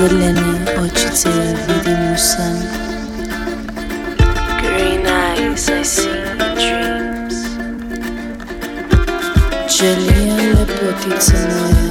Zelene oči cele. Green eyes, I see your dreams. Želijo lepotice moje.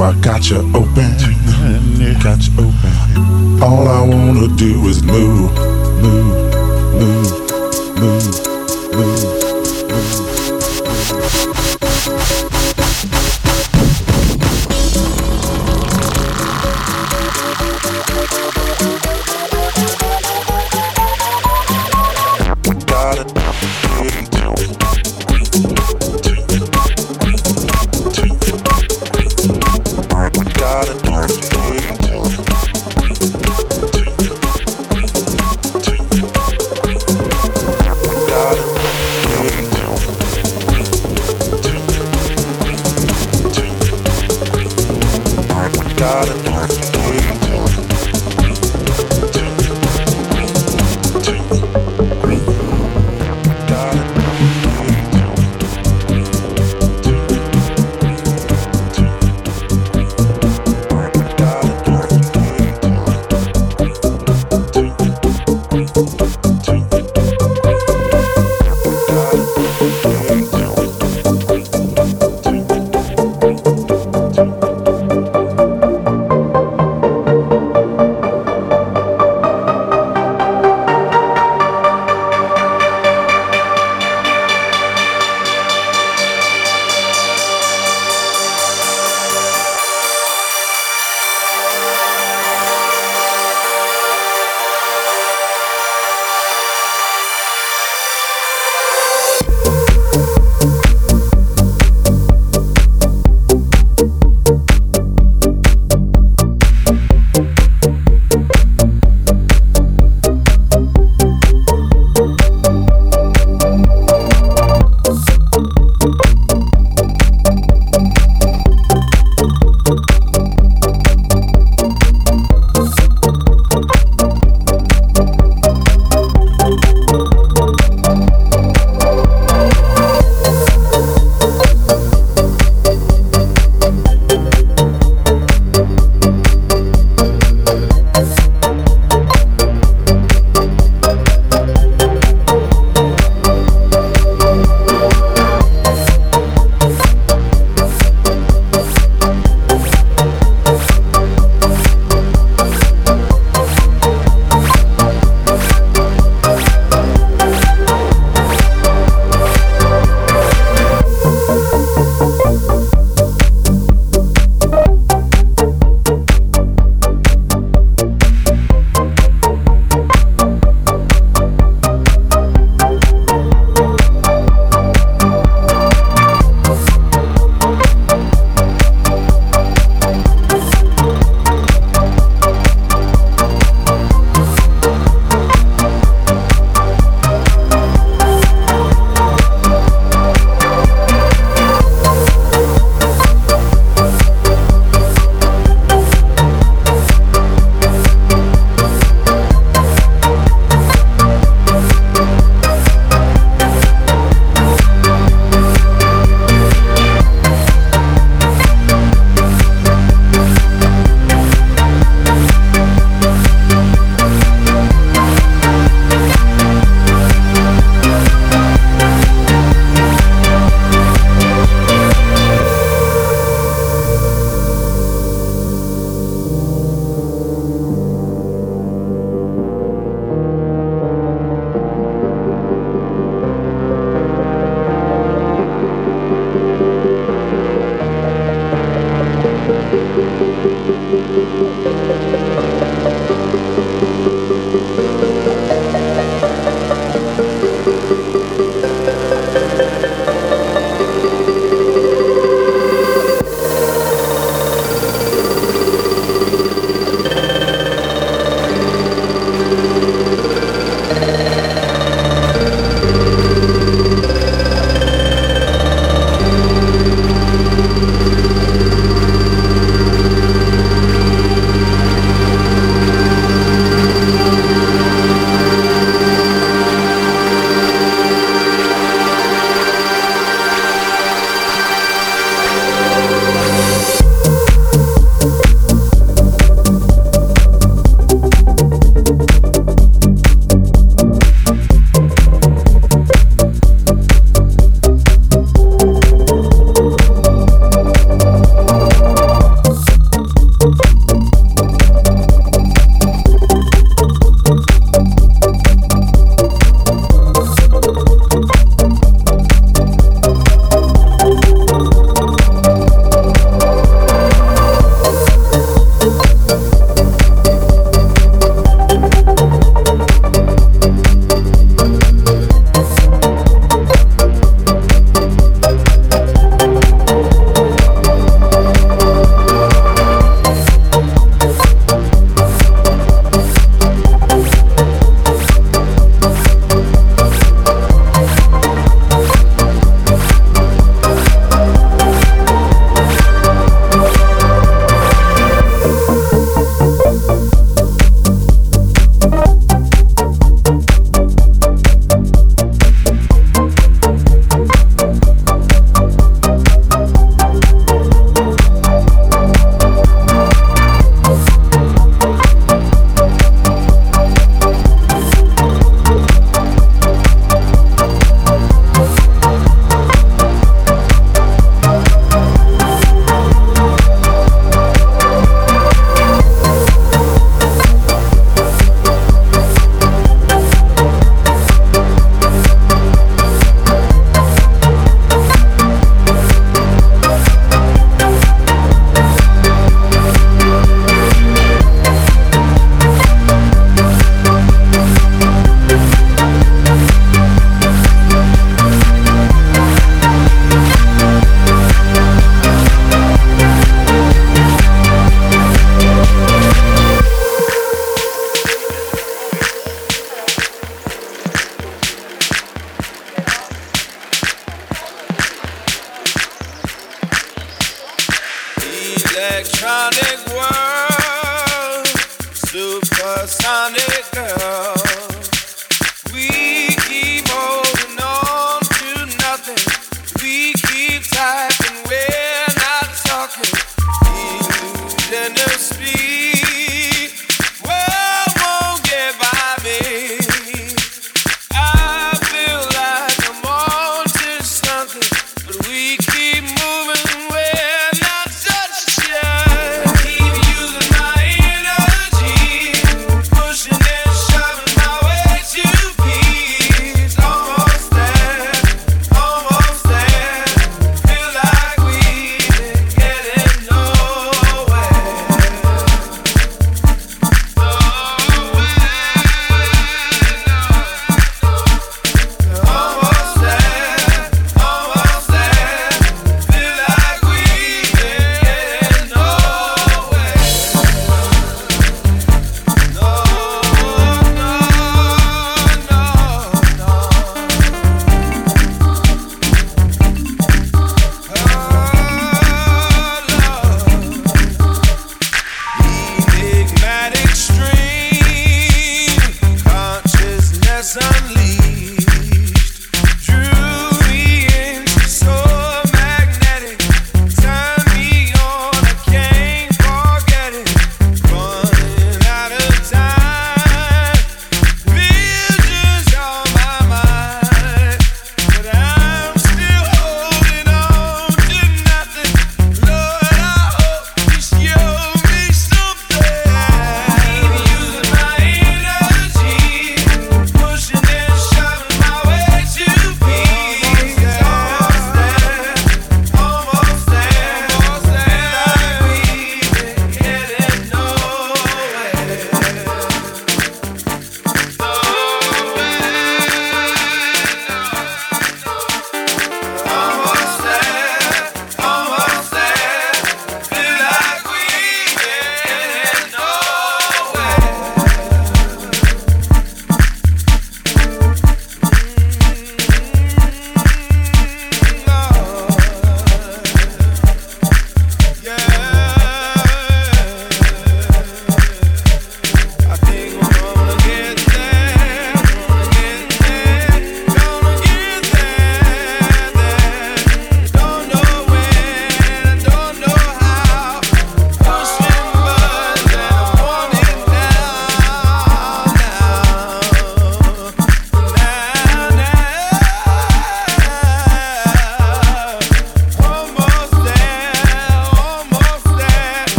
I got you open.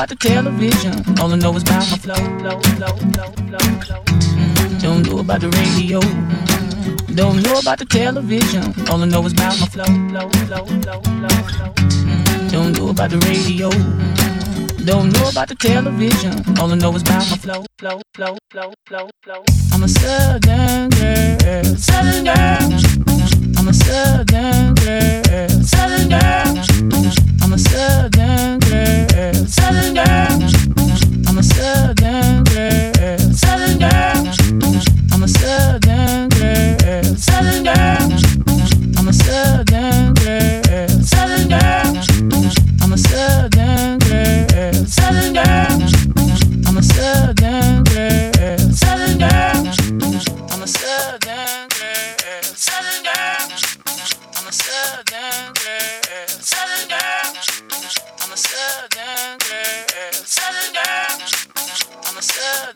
About the television. All I know is about my flow. Don't know about the radio. Don't know about the television. All I know is about my flow. Don't know about the radio. Don't know about the television. All I know is about my flow, flow, flow, flow, flow, flow. I'm a southern girl, southern girl. Southern girl.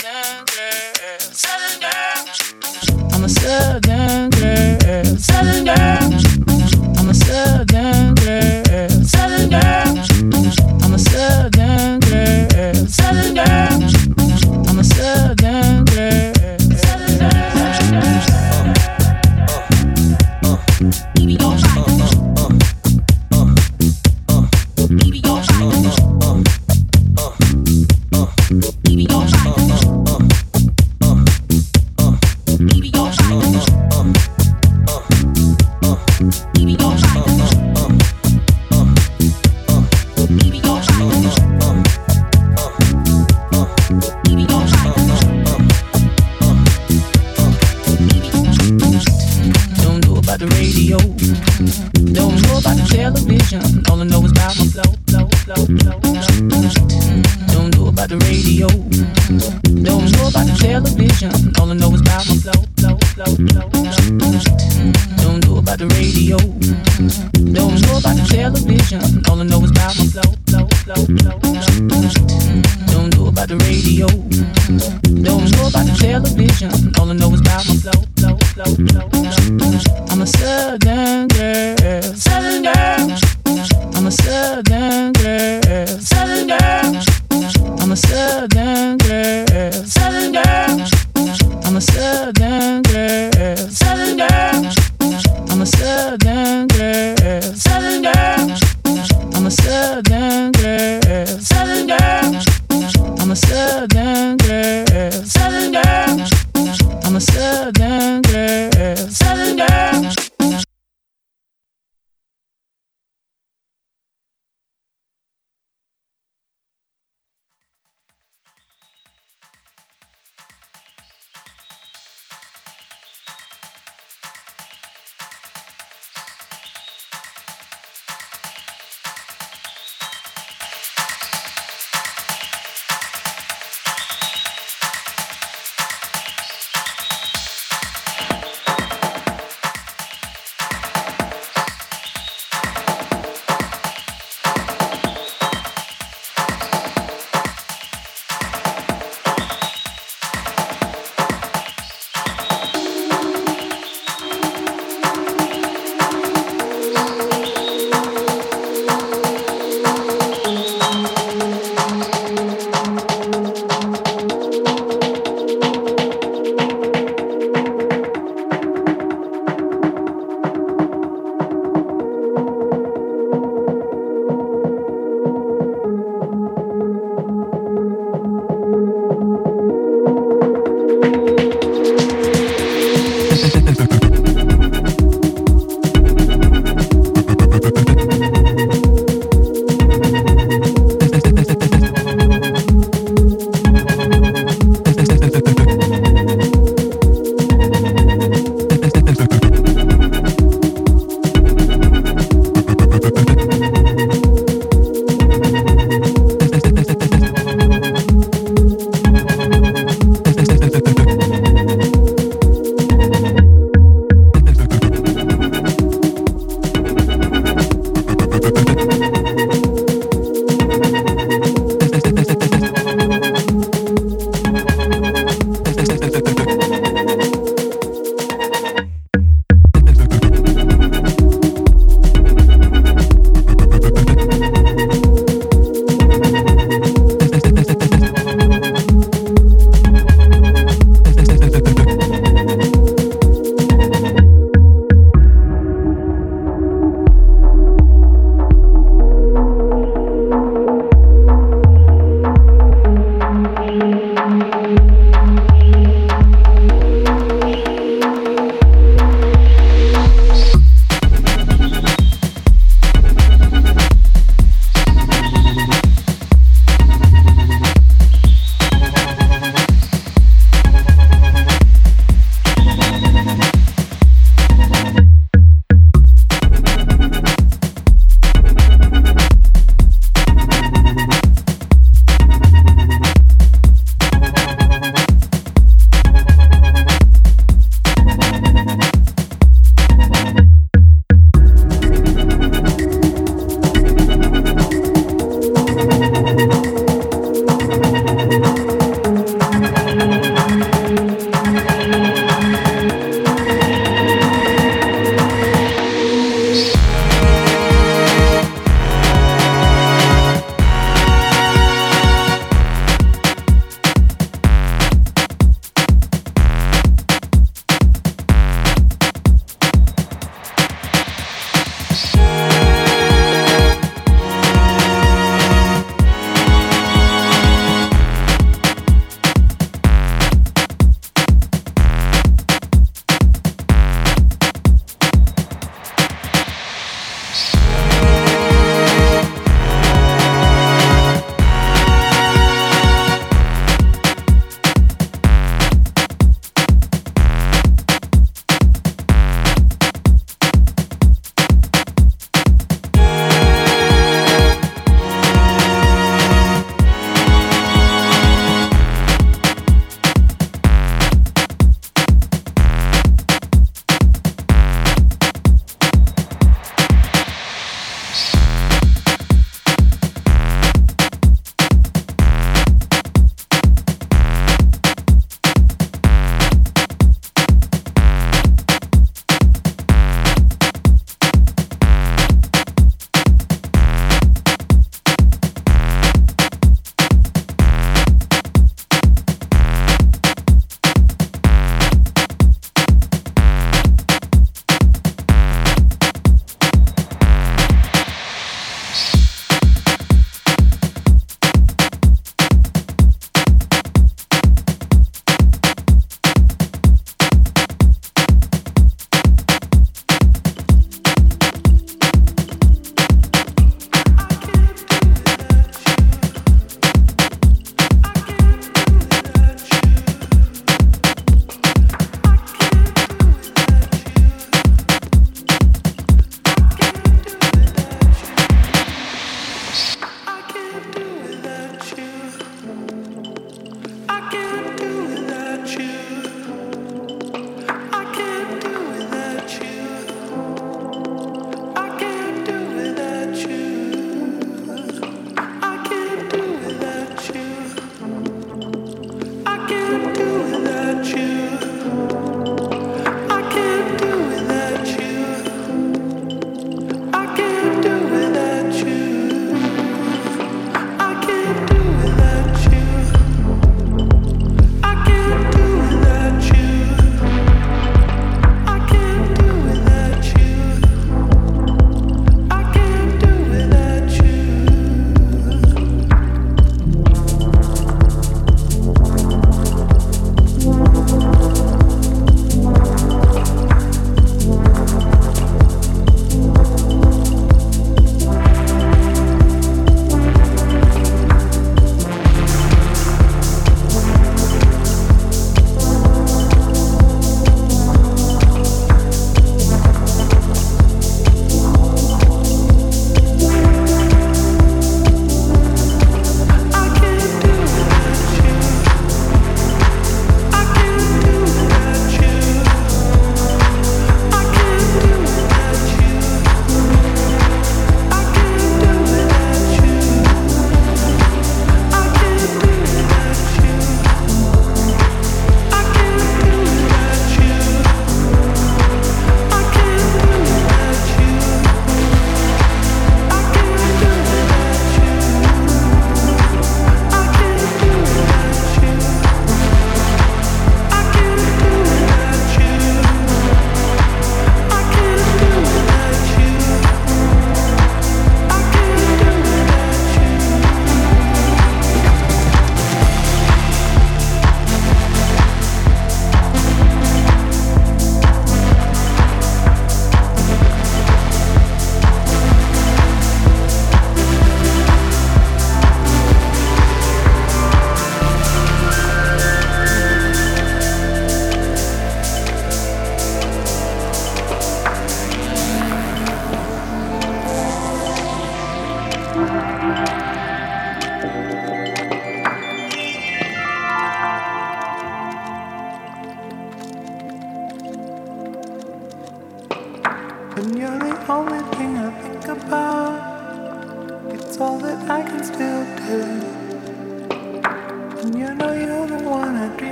Southern girl, southern girl. I'm a southern girl, southern girl. I'm a southern girl, southern girl. I'm a southern girl, southern Don't know about the radio. Don't know about the television. All I know is about my flow. Don't know about the radio. Don't know about the television. All I know is about my flow. Don't know about the radio. Don't know about the television. All I know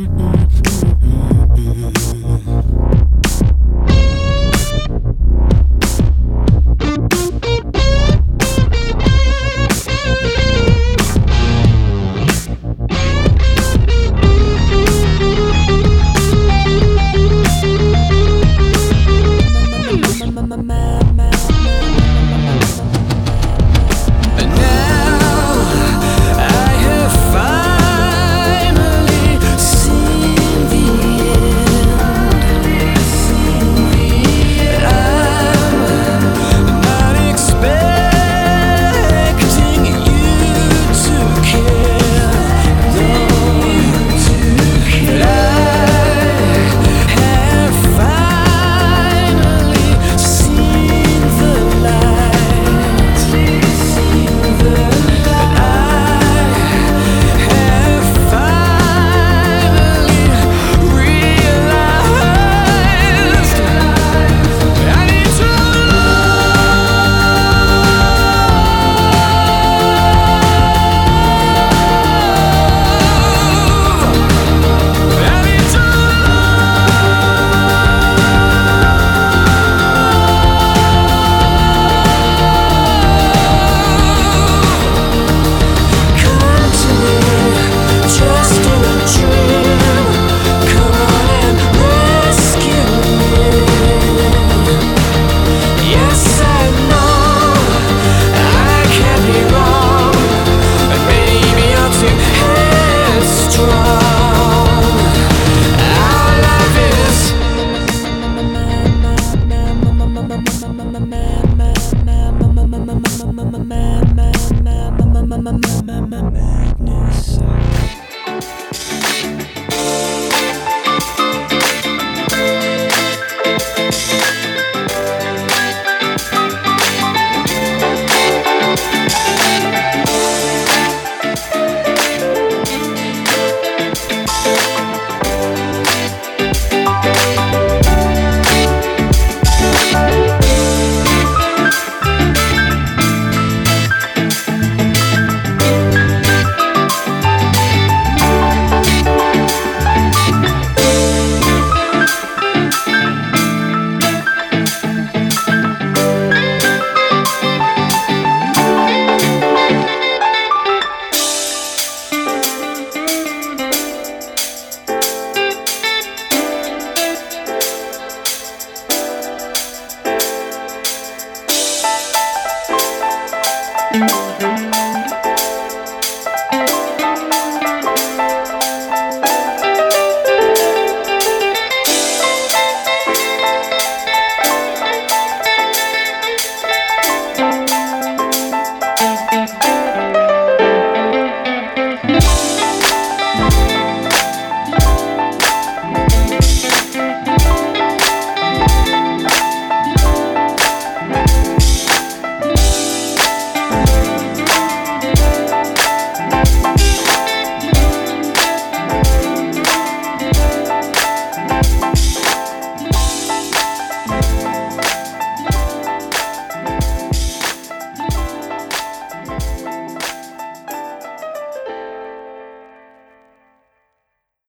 Mm-mm.